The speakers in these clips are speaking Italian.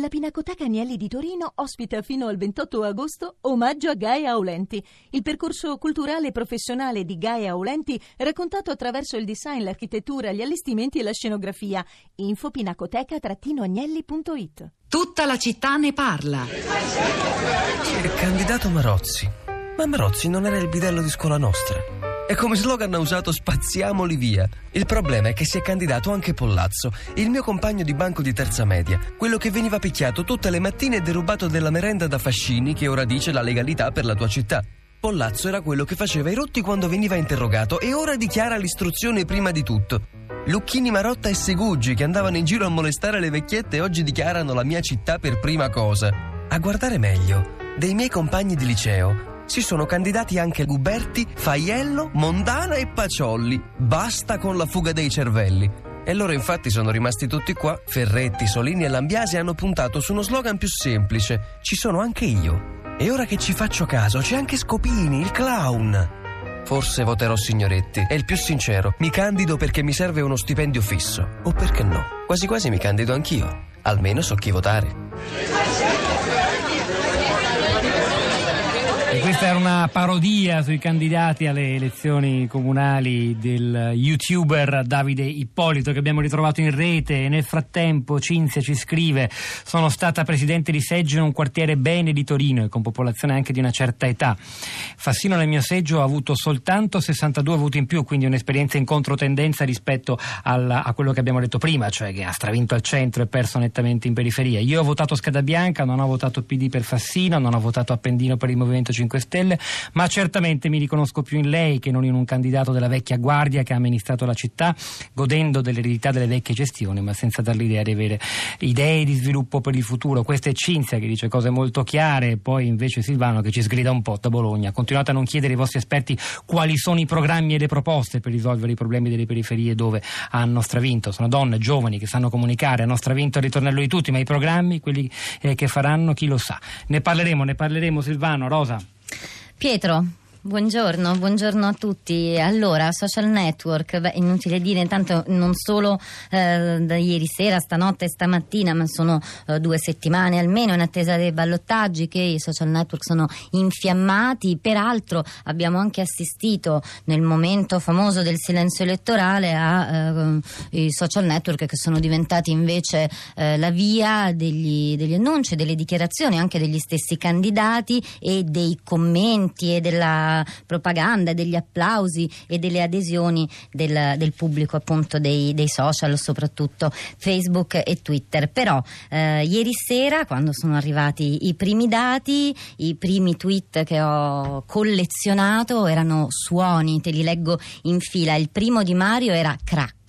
La Pinacoteca Agnelli di Torino ospita fino al 28 agosto Omaggio a Gaia Aulenti, il percorso culturale e professionale di Gaia Aulenti raccontato attraverso il design, l'architettura, gli allestimenti e la scenografia. Info pinacoteca-agnelli.it Tutta la città ne parla. È candidato Marozzi. Ma Marozzi non era il bidello di scuola nostra. E come slogan ha usato Spaziamoli via. Il problema è che si è candidato anche Pollazzo, il mio compagno di banco di terza media, quello che veniva picchiato tutte le mattine e derubato della merenda da Fascini che ora dice la legalità per la tua città. Pollazzo era quello che faceva i rotti quando veniva interrogato e ora dichiara l'istruzione prima di tutto. Lucchini Marotta e Seguggi che andavano in giro a molestare le vecchiette oggi dichiarano la mia città per prima cosa. A guardare meglio, dei miei compagni di liceo si sono candidati anche Guberti, Faiello, Mondana e Paciolli. Basta con la fuga dei cervelli. E loro infatti sono rimasti tutti qua. Ferretti, Solini e Lambiasi hanno puntato su uno slogan più semplice. Ci sono anche io. E ora che ci faccio caso, c'è anche Scopini, il clown. Forse voterò Signoretti. È il più sincero. Mi candido perché mi serve uno stipendio fisso. O perché no? Quasi quasi mi candido anch'io. Almeno so chi votare. E questa era una parodia sui candidati alle elezioni comunali del youtuber Davide Ippolito che abbiamo ritrovato in rete e nel frattempo Cinzia ci scrive sono stata presidente di seggio in un quartiere bene di Torino e con popolazione anche di una certa età. Fassino nel mio seggio ha avuto soltanto 62 voti in più, quindi un'esperienza in controtendenza rispetto alla, a quello che abbiamo detto prima, cioè che ha stravinto al centro e perso nettamente in periferia. Io ho votato scheda bianca, non ho votato PD per Fassino, non ho votato Appendino per il Movimento 5 Stelle, ma certamente mi riconosco più in lei che non in un candidato della vecchia guardia che ha amministrato la città, godendo dell'eredità delle vecchie gestioni, ma senza dar l'idea di avere idee di sviluppo per il futuro. Questa è Cinzia che dice cose molto chiare, poi invece Silvano che ci sgrida un po' da Bologna. Continuate a non chiedere ai vostri esperti quali sono i programmi e le proposte per risolvere i problemi delle periferie dove hanno stravinto. Sono donne giovani che sanno comunicare, hanno stravinto il ritornello di tutti, ma i programmi, quelli eh, che faranno, chi lo sa. Ne parleremo, ne parleremo Silvano, Rosa. Pietro, Buongiorno, buongiorno, a tutti. Allora, social network, beh, inutile dire, intanto non solo eh, da ieri sera, stanotte e stamattina, ma sono eh, due settimane almeno in attesa dei ballottaggi che i social network sono infiammati. Peraltro abbiamo anche assistito nel momento famoso del silenzio elettorale ai eh, social network che sono diventati invece eh, la via degli, degli annunci, delle dichiarazioni anche degli stessi candidati e dei commenti e della propaganda, degli applausi e delle adesioni del, del pubblico appunto dei, dei, social, soprattutto Facebook e Twitter. Però eh, ieri sera, quando sono arrivati i primi dati, i primi tweet che ho collezionato erano suoni, te li leggo in fila. Il primo di Mario era crack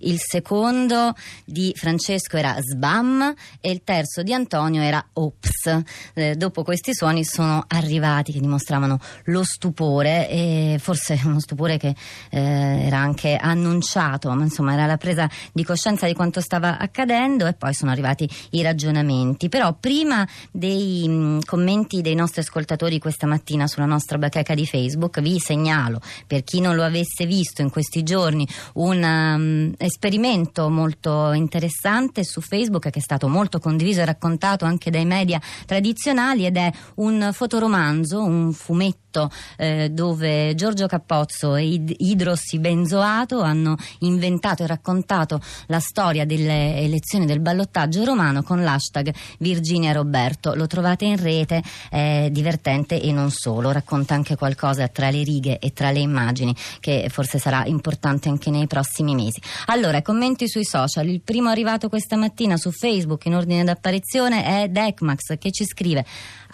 il secondo di Francesco era Sbam e il terzo di Antonio era Ops. Eh, dopo questi suoni sono arrivati che dimostravano lo stupore e forse uno stupore che eh, era anche annunciato, ma insomma era la presa di coscienza di quanto stava accadendo e poi sono arrivati i ragionamenti. Però prima dei mh, mm, commenti dei nostri ascoltatori questa mattina sulla nostra bacheca di Facebook vi segnalo per chi non lo avesse visto in questi giorni una um, esperimento molto interessante su Facebook che è stato molto condiviso e raccontato anche dai media tradizionali ed è un fotoromanzo, un fumetto eh, dove Giorgio Cappozzo e Id- Idrossi Benzoato hanno inventato e raccontato la storia delle elezioni del ballottaggio romano con l'hashtag Virginia Roberto. Lo trovate in rete, è divertente e non solo, racconta anche qualcosa tra le righe e tra le immagini che forse sarà importante anche nei prossimi mesi. Allora, commenti sui social. Il primo arrivato questa mattina su Facebook in ordine d'apparizione è Decmax che ci scrive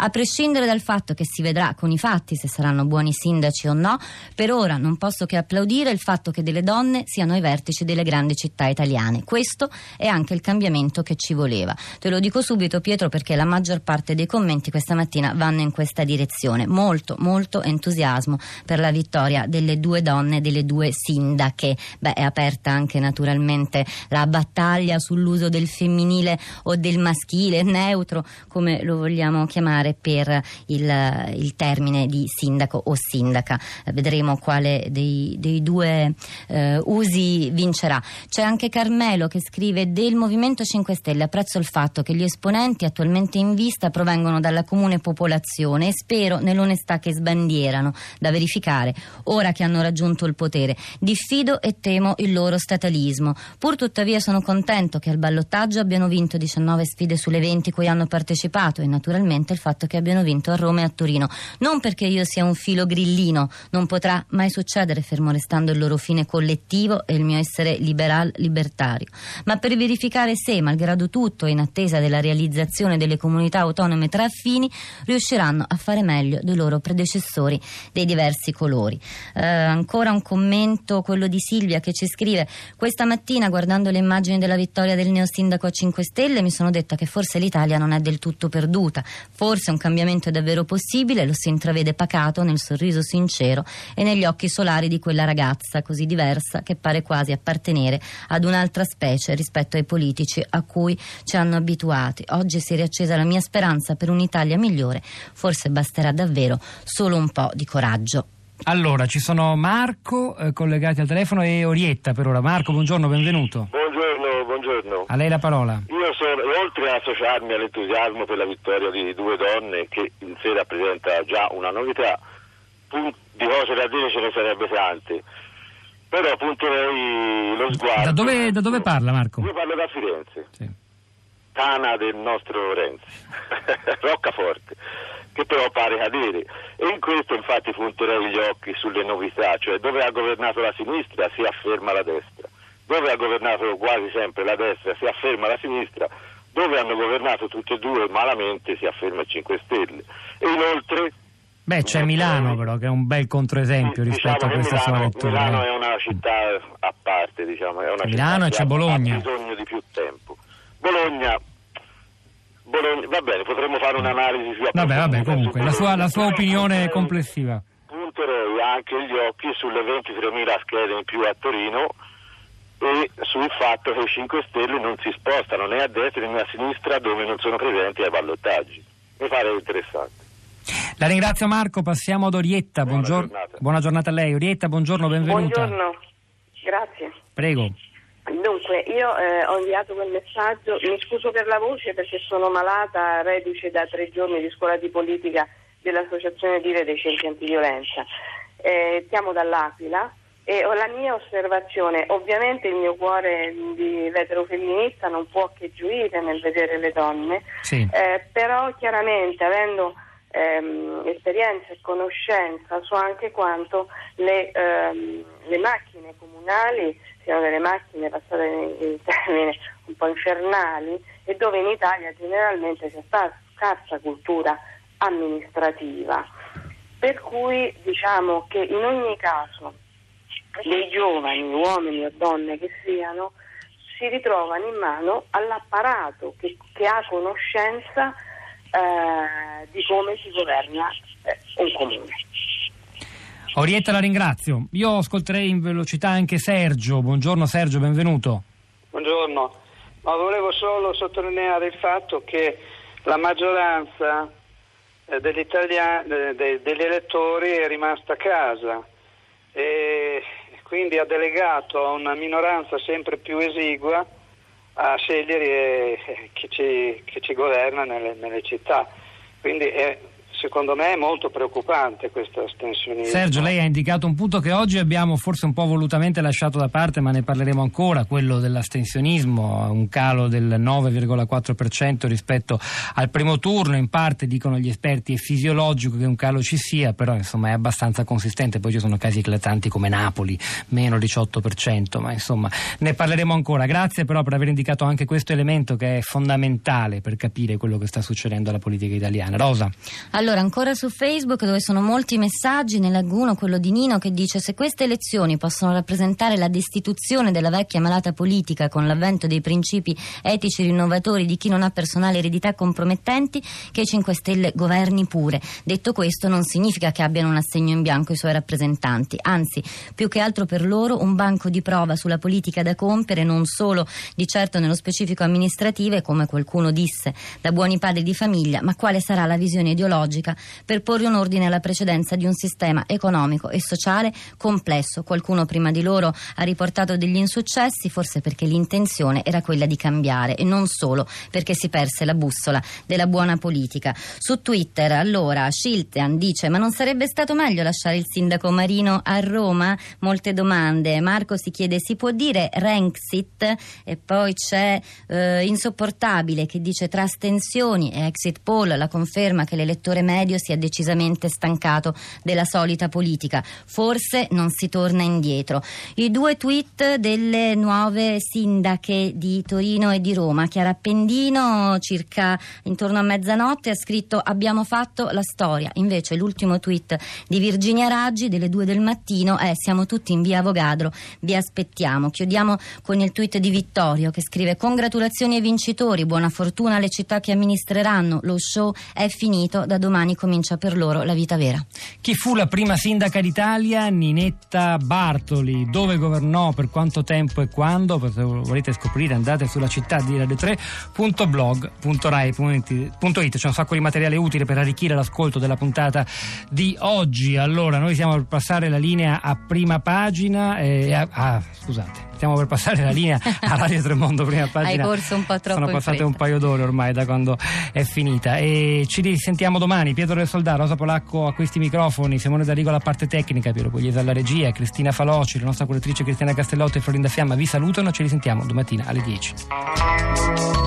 a prescindere dal fatto che si vedrà con i fatti se saranno buoni sindaci o no, per ora non posso che applaudire il fatto che delle donne siano ai vertici delle grandi città italiane. Questo è anche il cambiamento che ci voleva. Te lo dico subito Pietro perché la maggior parte dei commenti questa mattina vanno in questa direzione. Molto, molto entusiasmo per la vittoria delle due donne, delle due sindache. Beh, è aperta aperta anche naturalmente la battaglia sull'uso del femminile o del maschile, neutro, come lo vogliamo chiamare per il, il termine di sindaco o sindaca. Vedremo quale dei, dei due eh, usi vincerà. C'è anche Carmelo che scrive del Movimento 5 Stelle apprezzo il fatto che gli esponenti attualmente in vista provengono dalla comune popolazione e spero nell'onestà che sbandierano da verificare ora che hanno raggiunto il potere. Diffido e temo il loro statalismo. Pur tuttavia sono contento che al ballottaggio abbiano vinto 19 sfide sulle 20 cui hanno partecipato e naturalmente il fatto che abbiano vinto a Roma e a Torino. Non perché io sia un filo grillino, non potrà mai succedere fermo restando il loro fine collettivo e il mio essere liberal libertario, ma per verificare se, malgrado tutto e in attesa della realizzazione delle comunità autonome tra affini, riusciranno a fare meglio dei loro predecessori dei diversi colori. Eh, ancora un commento, quello di Silvia che ci scrive: Questa mattina, guardando le immagini della vittoria del neosindaco a 5 Stelle, mi sono detta che forse l'Italia non è del tutto perduta. Forse un cambiamento è davvero possibile, lo si intravede pacato nel sorriso sincero e negli occhi solari di quella ragazza così diversa che pare quasi appartenere ad un'altra specie rispetto ai politici a cui ci hanno abituati. Oggi si è riaccesa la mia speranza per un'Italia migliore. Forse basterà davvero solo un po' di coraggio. Allora, ci sono Marco eh, collegati al telefono e Orietta per ora. Marco, buongiorno, benvenuto. Buongiorno, buongiorno. A lei la parola. Io sono, oltre a associarmi all'entusiasmo per la vittoria di due donne, che in sé rappresenta già una novità, pun- di cose da dire ce ne sarebbe tante. Però punterei lo sguardo. Da dove, da dove parla Marco? Io parlo da Firenze, Sì. Tana del nostro Renzi, Roccaforte, che però pare cadere. E in questo infatti punterei gli occhi sulle novità, cioè dove ha governato la sinistra si afferma la destra, dove ha governato quasi sempre la destra si afferma la sinistra, dove hanno governato tutte e due malamente si afferma il 5 Stelle. E inoltre... Beh, c'è Milano però che è un bel controesempio Sì, rispetto diciamo a questa che sua Milano, lettura. Milano è una città a parte, diciamo, è una Milano e c'è Bologna. ha bisogno di più tempo. Bologna, Bologna va bene, potremmo fare un'analisi più Vabbè, vabbè, comunque, su la sua, la sua opinione punterei- complessiva. Punterei anche gli occhi sulle 23.000 schede in più a Torino e sul fatto che i 5 Stelle non si spostano né a destra né a sinistra dove non sono presenti ai ballottaggi. Mi pare interessante. La ringrazio Marco, passiamo ad Orietta. Buona Buongiorno. giornata. Buona giornata a lei. Orietta, buongiorno, benvenuta. Buongiorno, grazie. Prego. Dunque, io eh, ho inviato quel messaggio, mi scuso per la voce perché sono malata, reduce da tre giorni di scuola di politica dell'Associazione Dire dei Centri Antiviolenza. Eh, siamo dall'Aquila e ho la mia osservazione, ovviamente il mio cuore di veterofemminista non può che gioire nel vedere le donne, Sì. eh, però chiaramente avendo ehm, esperienza e conoscenza so anche quanto le, ehm, le macchine comunali siano delle macchine passate in, in termini un po' infernali e dove in Italia generalmente c'è stata scarsa cultura amministrativa. Per cui diciamo che in ogni caso dei giovani, uomini o donne che siano, si ritrovano in mano all'apparato che, che ha conoscenza eh, di come si governa eh, un comune. Orietta, la ringrazio. Io ascolterei in velocità anche Sergio. Buongiorno Sergio, benvenuto. Buongiorno, ma volevo solo sottolineare il fatto che la maggioranza eh, degli, italia- eh, de- degli elettori è rimasta a casa e quindi ha delegato a una minoranza sempre più esigua a scegliere eh, chi ci, chi ci governa nelle, nelle città. Quindi è- secondo me è molto preoccupante questo astensionismo. Sergio, lei ha indicato un punto che oggi abbiamo forse un po' volutamente lasciato da parte, ma ne parleremo ancora, quello dell'astensionismo, un calo del 9,4% rispetto al primo turno, in parte dicono gli esperti è fisiologico che un calo ci sia, però insomma è abbastanza consistente, poi ci sono casi eclatanti come Napoli, meno 18%, ma insomma ne parleremo ancora. Grazie però per aver indicato anche questo elemento che è fondamentale per capire quello che sta succedendo alla politica italiana. Rosa. Allora, Allora, ancora su Facebook dove sono molti messaggi, ne leggo uno, quello di Nino, che dice se queste elezioni possono rappresentare la destituzione della vecchia malata politica con l'avvento dei principi etici rinnovatori di chi non ha personale eredità compromettenti, che i 5 Stelle governi pure. Detto questo non significa che abbiano un assegno in bianco i suoi rappresentanti, anzi, più che altro per loro un banco di prova sulla politica da compiere, non solo di certo nello specifico amministrative, come qualcuno disse, da buoni padri di famiglia, ma quale sarà la visione ideologica per porre un ordine alla precedenza di un sistema economico e sociale complesso. Qualcuno prima di loro ha riportato degli insuccessi, forse perché l'intenzione era quella di cambiare e non solo perché si perse la bussola della buona politica. Su Twitter, allora, Schiltean dice: Ma non sarebbe stato meglio lasciare il sindaco Marino a Roma? Molte domande. Marco si chiede: si può dire Renxit? E poi c'è eh, Insopportabile che dice: tra astensioni e exit poll la conferma che l'elettore medio si è decisamente stancato della solita politica. Forse non si torna indietro. I due tweet delle nuove sindache di Torino e di Roma. Chiara Appendino, circa intorno a mezzanotte, ha scritto abbiamo fatto la storia. Invece l'ultimo tweet di Virginia Raggi delle due del mattino è siamo tutti in via Avogadro, vi aspettiamo. Chiudiamo con il tweet di Vittorio che scrive congratulazioni ai vincitori, buona fortuna alle città che amministreranno, lo show è finito, da domani comincia per loro la vita vera. Chi fu la prima sindaca d'Italia? Ninetta Bartoli. Dove governò, per quanto tempo e quando? Se volete scoprire andate sulla città di Radio 3.blog.rai.it. C'è un sacco di materiale utile per arricchire l'ascolto della puntata di oggi. Allora, noi stiamo per passare la linea a prima pagina. Eh, a, ah, scusate stiamo per passare la linea a Radio Tremondo prima pagina. Hai corso un po' troppo Sono passate un paio d'ore ormai da quando è finita e ci risentiamo domani. Pietro del Soldato, Rosa Polacco a questi microfoni, Simone D'Arigo alla parte tecnica, Piero Pugliese alla regia, Cristina Faloci, la nostra curatrice Cristina Castellotto e Florinda Fiamma vi salutano, ci risentiamo domattina alle 10.